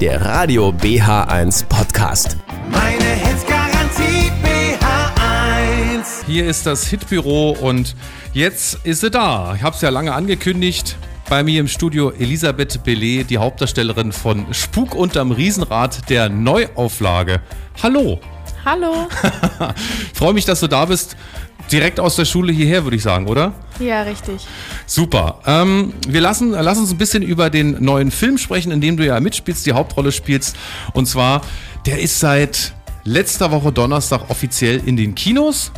der Radio BH1 Podcast. Meine Hits Garantie BH1. Hier ist das Hitbüro und jetzt ist sie da. Ich habe es ja lange angekündigt. Bei mir im Studio Elisabeth Bellet, die Hauptdarstellerin von Spuk unterm Riesenrad der Neuauflage. Hallo. Hallo. Freue mich, dass du da bist. Direkt aus der Schule hierher, würde ich sagen, oder? Ja, richtig. Super. Ähm, wir lassen, lass uns ein bisschen über den neuen Film sprechen, in dem du ja mitspielst, die Hauptrolle spielst. Und zwar, der ist seit letzter Woche Donnerstag offiziell in den Kinos.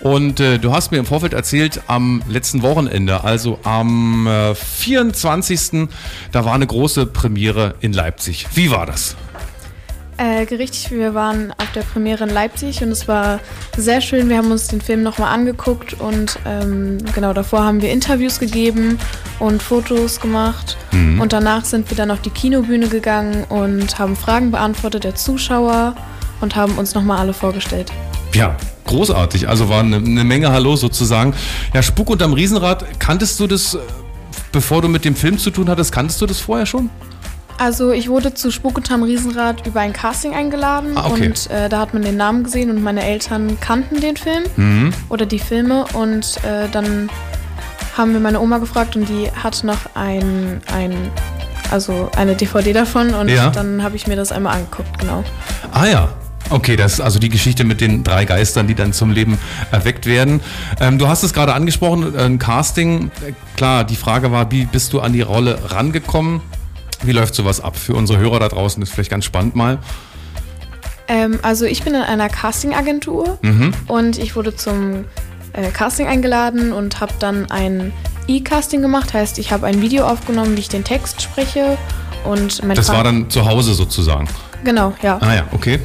Und äh, du hast mir im Vorfeld erzählt, am letzten Wochenende, also am äh, 24. Da war eine große Premiere in Leipzig. Wie war das? Äh, richtig, wir waren auf der Premiere in Leipzig und es war sehr schön. Wir haben uns den Film nochmal angeguckt und ähm, genau davor haben wir Interviews gegeben und Fotos gemacht. Mhm. Und danach sind wir dann auf die Kinobühne gegangen und haben Fragen beantwortet der Zuschauer und haben uns nochmal alle vorgestellt. Ja, großartig. Also war eine, eine Menge Hallo sozusagen. Ja, Spuk unterm Riesenrad, kanntest du das, äh, bevor du mit dem Film zu tun hattest, kanntest du das vorher schon? Also ich wurde zu Spuk unterm Riesenrad über ein Casting eingeladen Ah, okay. und äh, da hat man den Namen gesehen und meine Eltern kannten den Film Mhm. oder die Filme und äh, dann haben wir meine Oma gefragt und die hat noch ein, ein also eine DVD davon und Ja. dann habe ich mir das einmal angeguckt, genau. Ah ja. Okay, das ist also die Geschichte mit den drei Geistern, die dann zum Leben erweckt werden. Ähm, du hast es gerade angesprochen, ein Casting. Äh, Klar, die Frage war, wie bist du an die Rolle rangekommen? Wie läuft sowas ab? Für unsere Hörer da draußen ist vielleicht ganz spannend mal. Ähm, also ich bin in einer Castingagentur Mhm. und ich wurde zum äh, Casting eingeladen und habe dann ein E-Casting gemacht. Heißt, ich habe ein Video aufgenommen, wie ich den Text spreche und mein Das Fra- war dann zu Hause sozusagen. genau, ja. Ah ja, okay.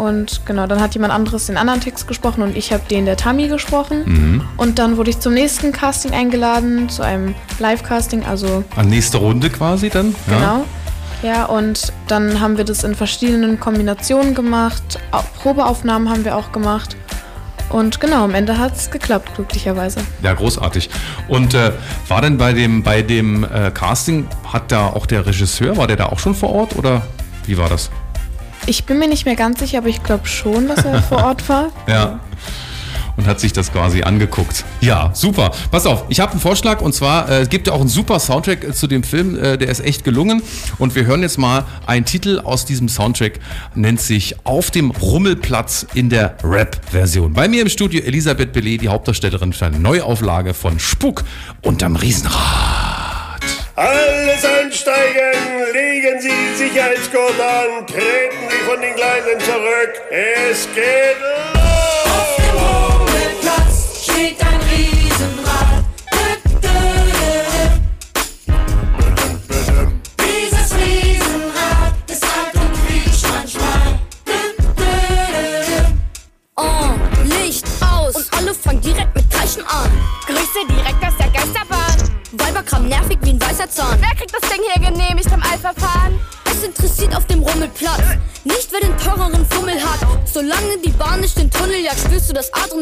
Und genau, dann hat jemand anderes den anderen Text gesprochen und ich habe den der Tammy gesprochen. Mhm. Und dann wurde ich zum nächsten Casting eingeladen, zu einem Live-Casting, also An nächste Runde quasi dann. Ja. genau. Ja, und dann haben wir das in verschiedenen Kombinationen gemacht. Au- Probeaufnahmen haben wir auch gemacht. Und genau, am Ende hat es geklappt, glücklicherweise. Ja, großartig. Und äh, war denn bei dem, bei dem äh, Casting, hat da auch der Regisseur, war der da auch schon vor Ort oder wie war das? Ich bin mir nicht mehr ganz sicher, aber ich glaube schon, dass er vor Ort war. Ja. Und hat sich das quasi angeguckt. Ja, super. Pass auf, ich habe einen Vorschlag und zwar äh, es gibt ja auch einen super Soundtrack äh, zu dem Film, äh, der ist echt gelungen. Und wir hören jetzt mal einen Titel aus diesem Soundtrack, nennt sich Auf dem Rummelplatz in der Rap-Version. Bei mir im Studio Elisabeth Bellet, die Hauptdarstellerin für eine Neuauflage von Spuk unterm Riesenrad. Alles einsteigen, legen Sie Sicherheitsgurt an, treten Sie von den Gleisen zurück. Es geht los!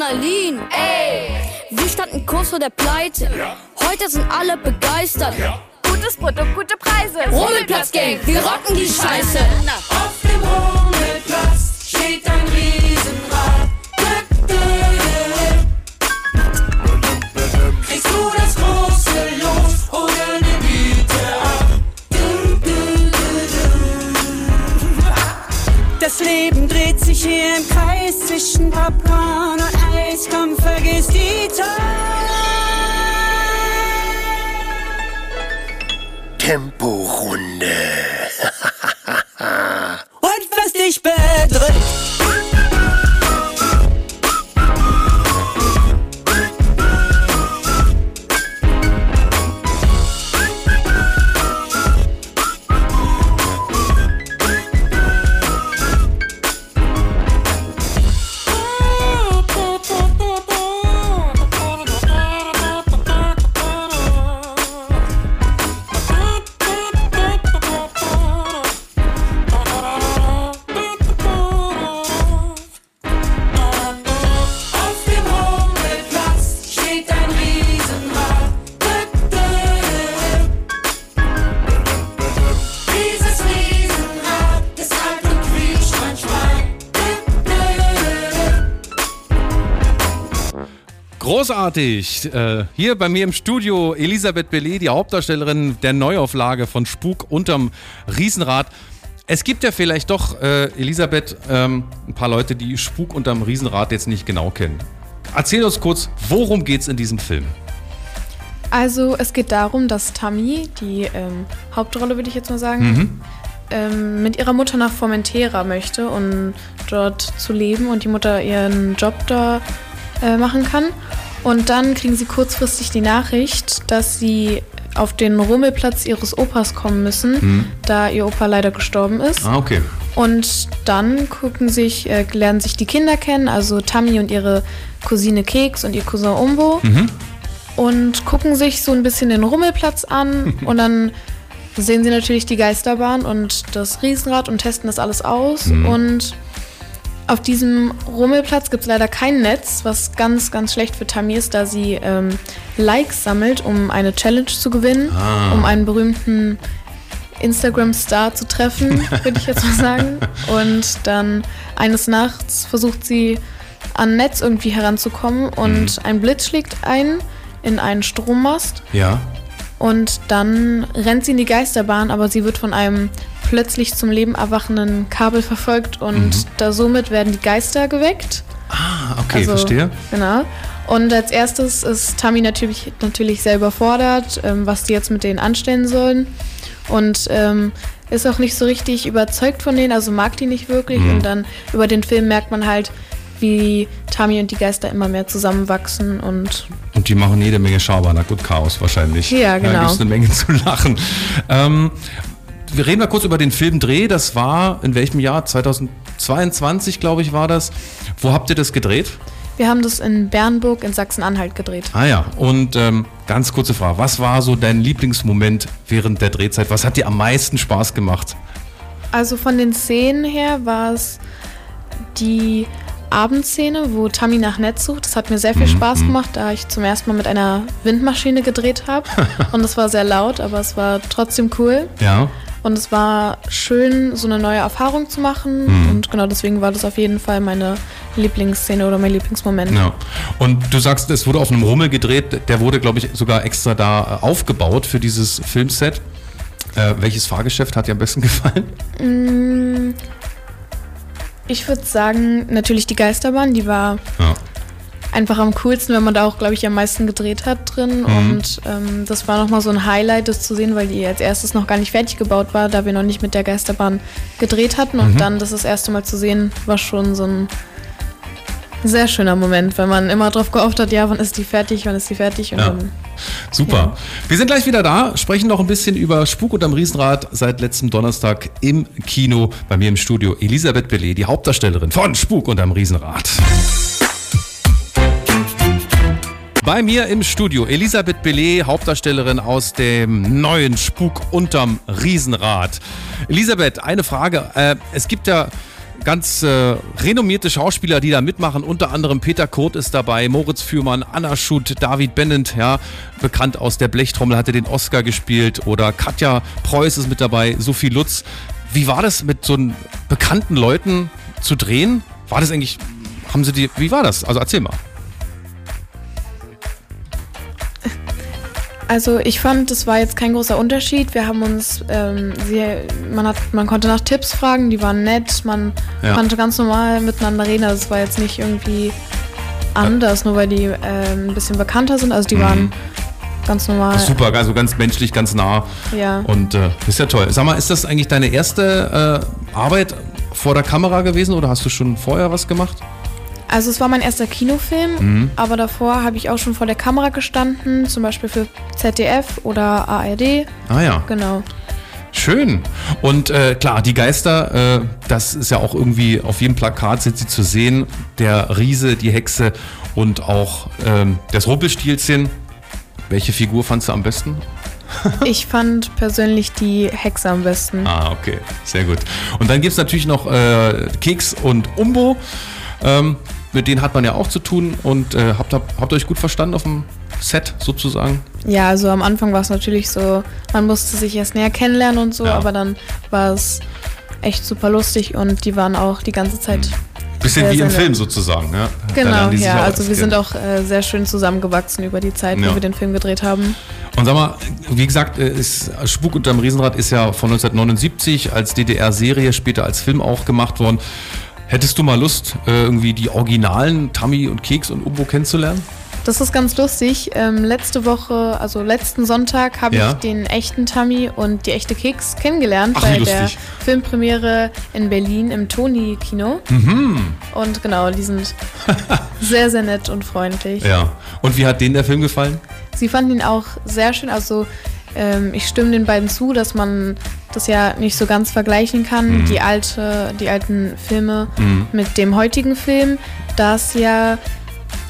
Adrenalin. Ey, wir standen kurz vor der Pleite. Heute sind alle begeistert. Gutes Produkt, gute Preise. Rummelplatz Gang, wir rocken die Scheiße. Auf dem Rummelplatz steht ein Riesenrad. Kriegst du das große Los oder ne Miete ab? Das Leben dreht sich hier im Kreis zwischen Popcorn und Eis. Komm, vergiss die Zeit. Temporunde. Großartig. Äh, hier bei mir im Studio Elisabeth Bellet, die Hauptdarstellerin der Neuauflage von Spuk unterm Riesenrad. Es gibt ja vielleicht doch, äh, Elisabeth, ähm, ein paar Leute, die Spuk unterm Riesenrad jetzt nicht genau kennen. Erzähl uns kurz, worum geht's in diesem Film? Also es geht darum, dass Tammy, die ähm, Hauptrolle würde ich jetzt mal sagen, ähm, mit ihrer Mutter nach Formentera möchte und dort zu leben und die Mutter ihren Job da äh, machen kann. Und dann kriegen sie kurzfristig die Nachricht, dass sie auf den Rummelplatz ihres Opas kommen müssen, da ihr Opa leider gestorben ist. Ah, okay. Und dann gucken sich, äh, lernen sich die Kinder kennen, also Tammy und ihre Cousine Keks und ihr Cousin Umbo. Und gucken sich so ein bisschen den Rummelplatz an und dann sehen sie natürlich die Geisterbahn und das Riesenrad und testen das alles aus. Und auf diesem Rummelplatz gibt es leider kein Netz, was ganz, ganz schlecht für Tammy ist, da sie ähm, Likes sammelt, um eine Challenge zu gewinnen, um einen berühmten Instagram-Star zu treffen, würde ich jetzt mal sagen. Und dann eines Nachts versucht sie an Netz irgendwie heranzukommen und ein Blitz schlägt ein in einen Strommast Ja. und dann rennt sie in die Geisterbahn, aber sie wird von einem plötzlich zum Leben erwachenden Kabel verfolgt und da somit werden die Geister geweckt. Ah, okay, Also, verstehe. Genau. Und als erstes ist Tammy natürlich, natürlich sehr überfordert, ähm, was die jetzt mit denen anstellen sollen. Und ähm, ist auch nicht so richtig überzeugt von denen, also mag die nicht wirklich. Mhm. Und dann über den Film merkt man halt, wie Tammy und die Geister immer mehr zusammenwachsen und Und die machen jede Menge Schabernack und Chaos wahrscheinlich. Ja, genau. Da gibt es eine Menge zu lachen. Ähm, wir reden mal kurz über den Film Dreh. Das war in welchem Jahr? 2022, glaube ich, war das. Wo habt ihr das gedreht? wir haben das in Bernburg in Sachsen-Anhalt gedreht. Ah ja, und ähm, ganz kurze Frage. Was war so dein Lieblingsmoment während der Drehzeit? Was hat dir am meisten Spaß gemacht? Also von den Szenen her war es die Abendszene, wo Tammy nach Netz sucht. Das hat mir sehr viel Spaß gemacht, da ich zum ersten Mal mit einer Windmaschine gedreht habe. Und es war sehr laut, aber es war trotzdem cool. Ja. Und es war schön, so eine neue Erfahrung zu machen. Und genau deswegen war das auf jeden Fall meine Lieblingsszene oder mein Lieblingsmoment. Ja. Und du sagst, es wurde auf einem Rummel gedreht. Der wurde, glaube ich, sogar extra da äh, aufgebaut für dieses Filmset. Äh, welches Fahrgeschäft hat dir am besten gefallen? Ich würde sagen, natürlich die Geisterbahn, die war Ja. Einfach am coolsten, wenn man da auch, glaube ich, am meisten gedreht hat drin. Und ähm, das war nochmal so ein Highlight, das zu sehen, weil die als erstes noch gar nicht fertig gebaut war, da wir noch nicht mit der Geisterbahn gedreht hatten. Und dann das das erste Mal zu sehen, war schon so ein sehr schöner Moment, weil man immer drauf gehofft hat, ja, wann ist die fertig, wann ist die fertig. Und Ja. dann, Super. Wir sind gleich wieder da, sprechen noch ein bisschen über Spuk unterm Riesenrad seit letztem Donnerstag im Kino. Bei mir im Studio Elisabeth Bellet, die Hauptdarstellerin von Spuk unterm Riesenrad. Bei mir im Studio Elisabeth Bellet, Hauptdarstellerin aus dem neuen Spuk unterm Riesenrad. Elisabeth, eine Frage. Äh, es gibt ja ganz äh, renommierte Schauspieler, die da mitmachen. Unter anderem Peter Kurt ist dabei, Moritz Fürmann, Anna Schut, David Bennett, ja, bekannt aus der Blechtrommel, hatte den Oscar gespielt. Oder Katja Preuß ist mit dabei, Sophie Lutz. Wie war das mit so bekannten Leuten zu drehen? War das eigentlich, haben sie die, wie war das? Also erzähl mal. Also ich fand, das war jetzt kein großer Unterschied. Wir haben uns, ähm, sehr, man, hat, man konnte nach Tipps fragen, die waren nett, man Ja. konnte ganz normal miteinander reden. Also es war jetzt nicht irgendwie anders, nur weil die ähm, ein bisschen bekannter sind. Also die waren ganz normal. Super, also ganz menschlich, ganz nah. Ja. Und äh, ist ja toll. Sag mal, ist das eigentlich deine erste äh, Arbeit vor der Kamera gewesen oder hast du schon vorher was gemacht? Also es war mein erster Kinofilm, aber davor habe ich auch schon vor der Kamera gestanden, zum Beispiel für ZDF oder ARD. Ah ja, Genau. schön. Und äh, klar, die Geister, äh, das ist ja auch irgendwie auf jedem Plakat sind sie zu sehen. Der Riese, die Hexe und auch ähm, das Rumpelstilzchen. Welche Figur fandst du am besten? Ich fand persönlich die Hexe am besten. Ah, okay, sehr gut. Und dann gibt es natürlich noch äh, Keks und Umbo. Ähm, mit denen hat man ja auch zu tun. Und äh, habt, habt, habt ihr euch gut verstanden auf dem Set sozusagen? Ja, also am Anfang war es natürlich so, man musste sich erst näher kennenlernen und so, Ja. aber dann war es echt super lustig und die waren auch die ganze Zeit. Bisschen Sehr, wie im Film sozusagen. Ja? Da Genau, die sich ja. Also wir sind auch äh, sehr schön zusammengewachsen über die Zeit, Ja. wo wir den Film gedreht haben. Und sag mal, wie gesagt, äh, ist Spuk unterm Riesenrad ist ja von 1979 als DDR-Serie, später als Film auch gemacht worden. Hättest du mal Lust, äh, irgendwie die originalen Tammy und Keks und Umbo kennenzulernen? Das ist ganz lustig. Ähm, letzte Woche, also letzten Sonntag, habe Ja. ich den echten Tammy und die echte Keks kennengelernt Ach, bei der. Filmpremiere in Berlin im Toni-Kino. Mhm. Und genau, die sind sehr, sehr nett und freundlich. Ja. Und wie hat denen der Film gefallen? Sie fanden ihn auch sehr schön. Also ähm, ich stimme den beiden zu, dass man das ja nicht so ganz vergleichen kann, Mhm. die alte, die alten Filme mit dem heutigen Film, da es ja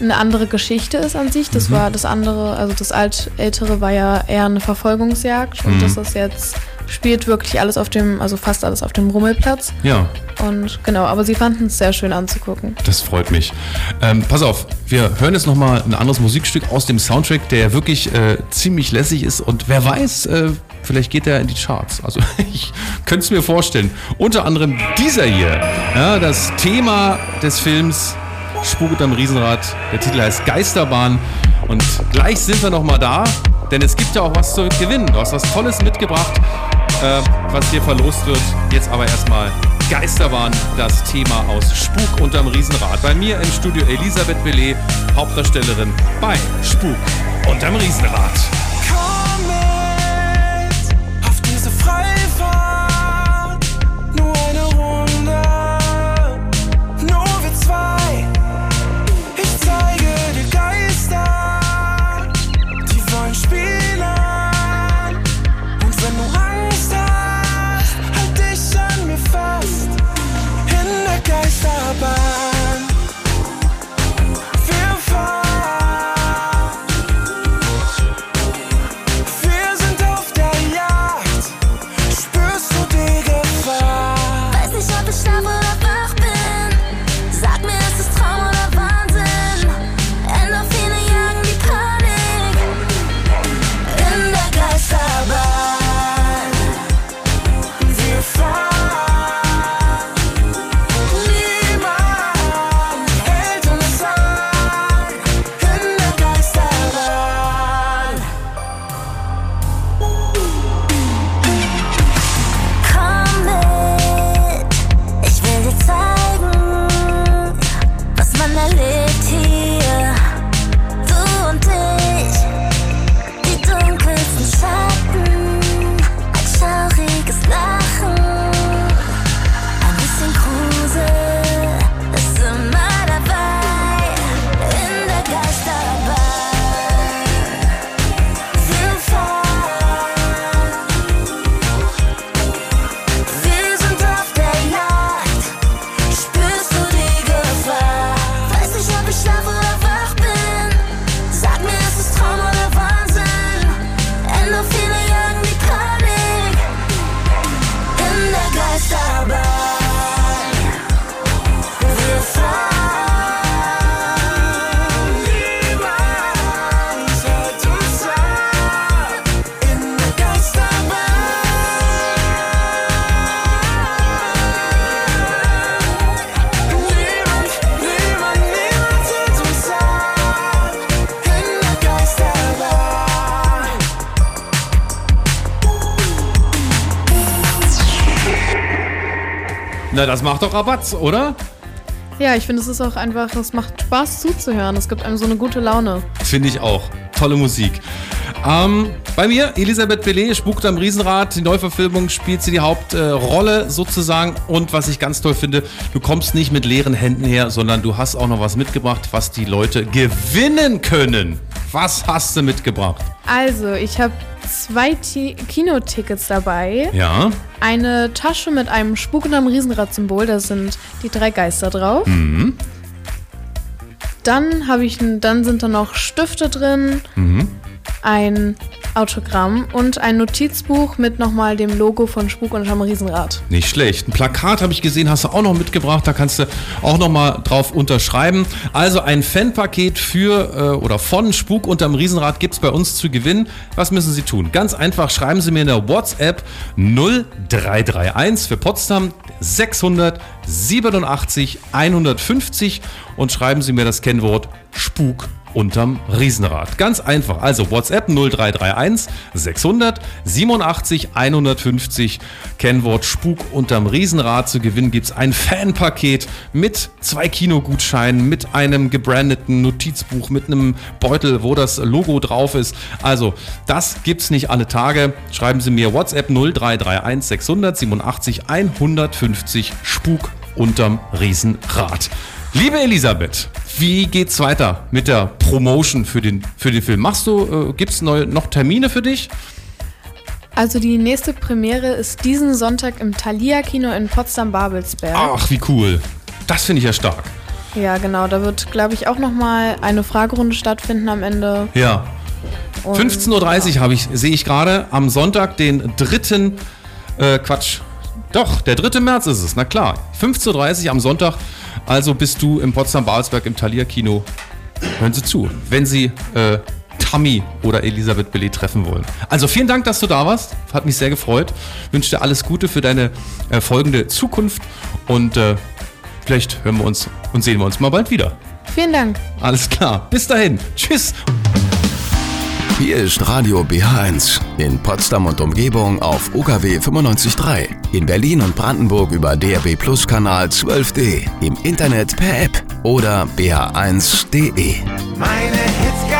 eine andere Geschichte ist an sich. Mhm. Das war das andere, also das alt ältere war ja eher eine Verfolgungsjagd Mhm. und das ist jetzt spielt wirklich alles auf dem, also fast alles auf dem Rummelplatz. Ja. Und genau, aber sie fanden es sehr schön anzugucken. Das freut mich. Ähm, pass auf, wir hören jetzt nochmal ein anderes Musikstück aus dem Soundtrack, der wirklich äh, ziemlich lässig ist und wer weiß, äh, vielleicht geht er in die Charts. Also ich könnte es mir vorstellen. Unter anderem dieser hier, ja, das Thema des Films Spuk am Riesenrad. Der Titel heißt Geisterbahn und gleich sind wir nochmal da, denn es gibt ja auch was zu gewinnen. Du hast was Tolles mitgebracht, äh, was dir verlost wird. Jetzt aber erstmal Geisterbahn, das Thema aus Spuk unterm Riesenrad. Bei mir im Studio Elisabeth Bellet, Hauptdarstellerin bei Spuk unterm Riesenrad. Das macht doch Rabatz, oder? Ja, ich finde, es ist auch einfach, es macht Spaß zuzuhören. Es gibt einem so eine gute Laune. Finde ich auch. Tolle Musik. Ähm, bei mir, Elisabeth Bellet, spukt am Riesenrad. Die Neuverfilmung spielt sie die Hauptrolle sozusagen. Und was ich ganz toll finde, du kommst nicht mit leeren Händen her, sondern du hast auch noch was mitgebracht, was die Leute gewinnen können. Was hast du mitgebracht? Also, ich habe zwei Ti Kinotickets dabei. Ja. Eine Tasche mit einem Spuk und einem Riesenrad-Symbol, da sind die drei Geister drauf. Dann habe ich, dann sind da noch Stifte drin. Ein Autogramm und ein Notizbuch mit nochmal dem Logo von Spuk unterm Riesenrad. Nicht schlecht. Ein Plakat habe ich gesehen, hast du auch noch mitgebracht. Da kannst du auch noch mal drauf unterschreiben. Also ein Fanpaket für äh, oder von Spuk unterm Riesenrad gibt es bei uns zu gewinnen. Was müssen Sie tun? Ganz einfach, schreiben Sie mir in der WhatsApp 0331 für Potsdam 687 150 und schreiben Sie mir das Kennwort Spuk unterm Riesenrad. Ganz einfach. Also WhatsApp 0331 600 87 150. Kennwort Spuk unterm Riesenrad. Zu gewinnen gibt es ein Fanpaket mit zwei Kinogutscheinen, mit einem gebrandeten Notizbuch, mit einem Beutel, wo das Logo drauf ist. Also, das gibt's nicht alle Tage. Schreiben Sie mir WhatsApp 0331 600 87 150 Spuk unterm Riesenrad. Liebe Elisabeth, wie geht's weiter mit der Promotion für den, für den Film? Machst du, äh, gibt's neue, noch Termine für dich? Also die nächste Premiere ist diesen Sonntag im Thalia Kino in Potsdam-Babelsberg. Ach, wie cool. Das finde ich ja stark. Ja, genau. Da wird, glaube ich, auch nochmal eine Fragerunde stattfinden am Ende. Ja. Und, 15.30 Uhr habe ich, sehe ich gerade, am Sonntag, den 3. Äh, Quatsch. Doch, der 3. März ist es, na klar. 15.30 Uhr am Sonntag. Also bist du im Potsdam-Babelsberg im Thalia-Kino. Hören Sie zu, wenn Sie äh, Tammy oder Elisabeth Billy treffen wollen. Also vielen Dank, dass du da warst. Hat mich sehr gefreut. Wünsche dir alles Gute für deine äh, folgende Zukunft und äh, vielleicht hören wir uns und sehen wir uns mal bald wieder. Vielen Dank. Alles klar. Bis dahin. Tschüss. Hier ist Radio BH1 in Potsdam und Umgebung auf UKW 95.3. In Berlin und Brandenburg über DRB Plus Kanal 12D. Im Internet per App oder bh1.de. Meine Hits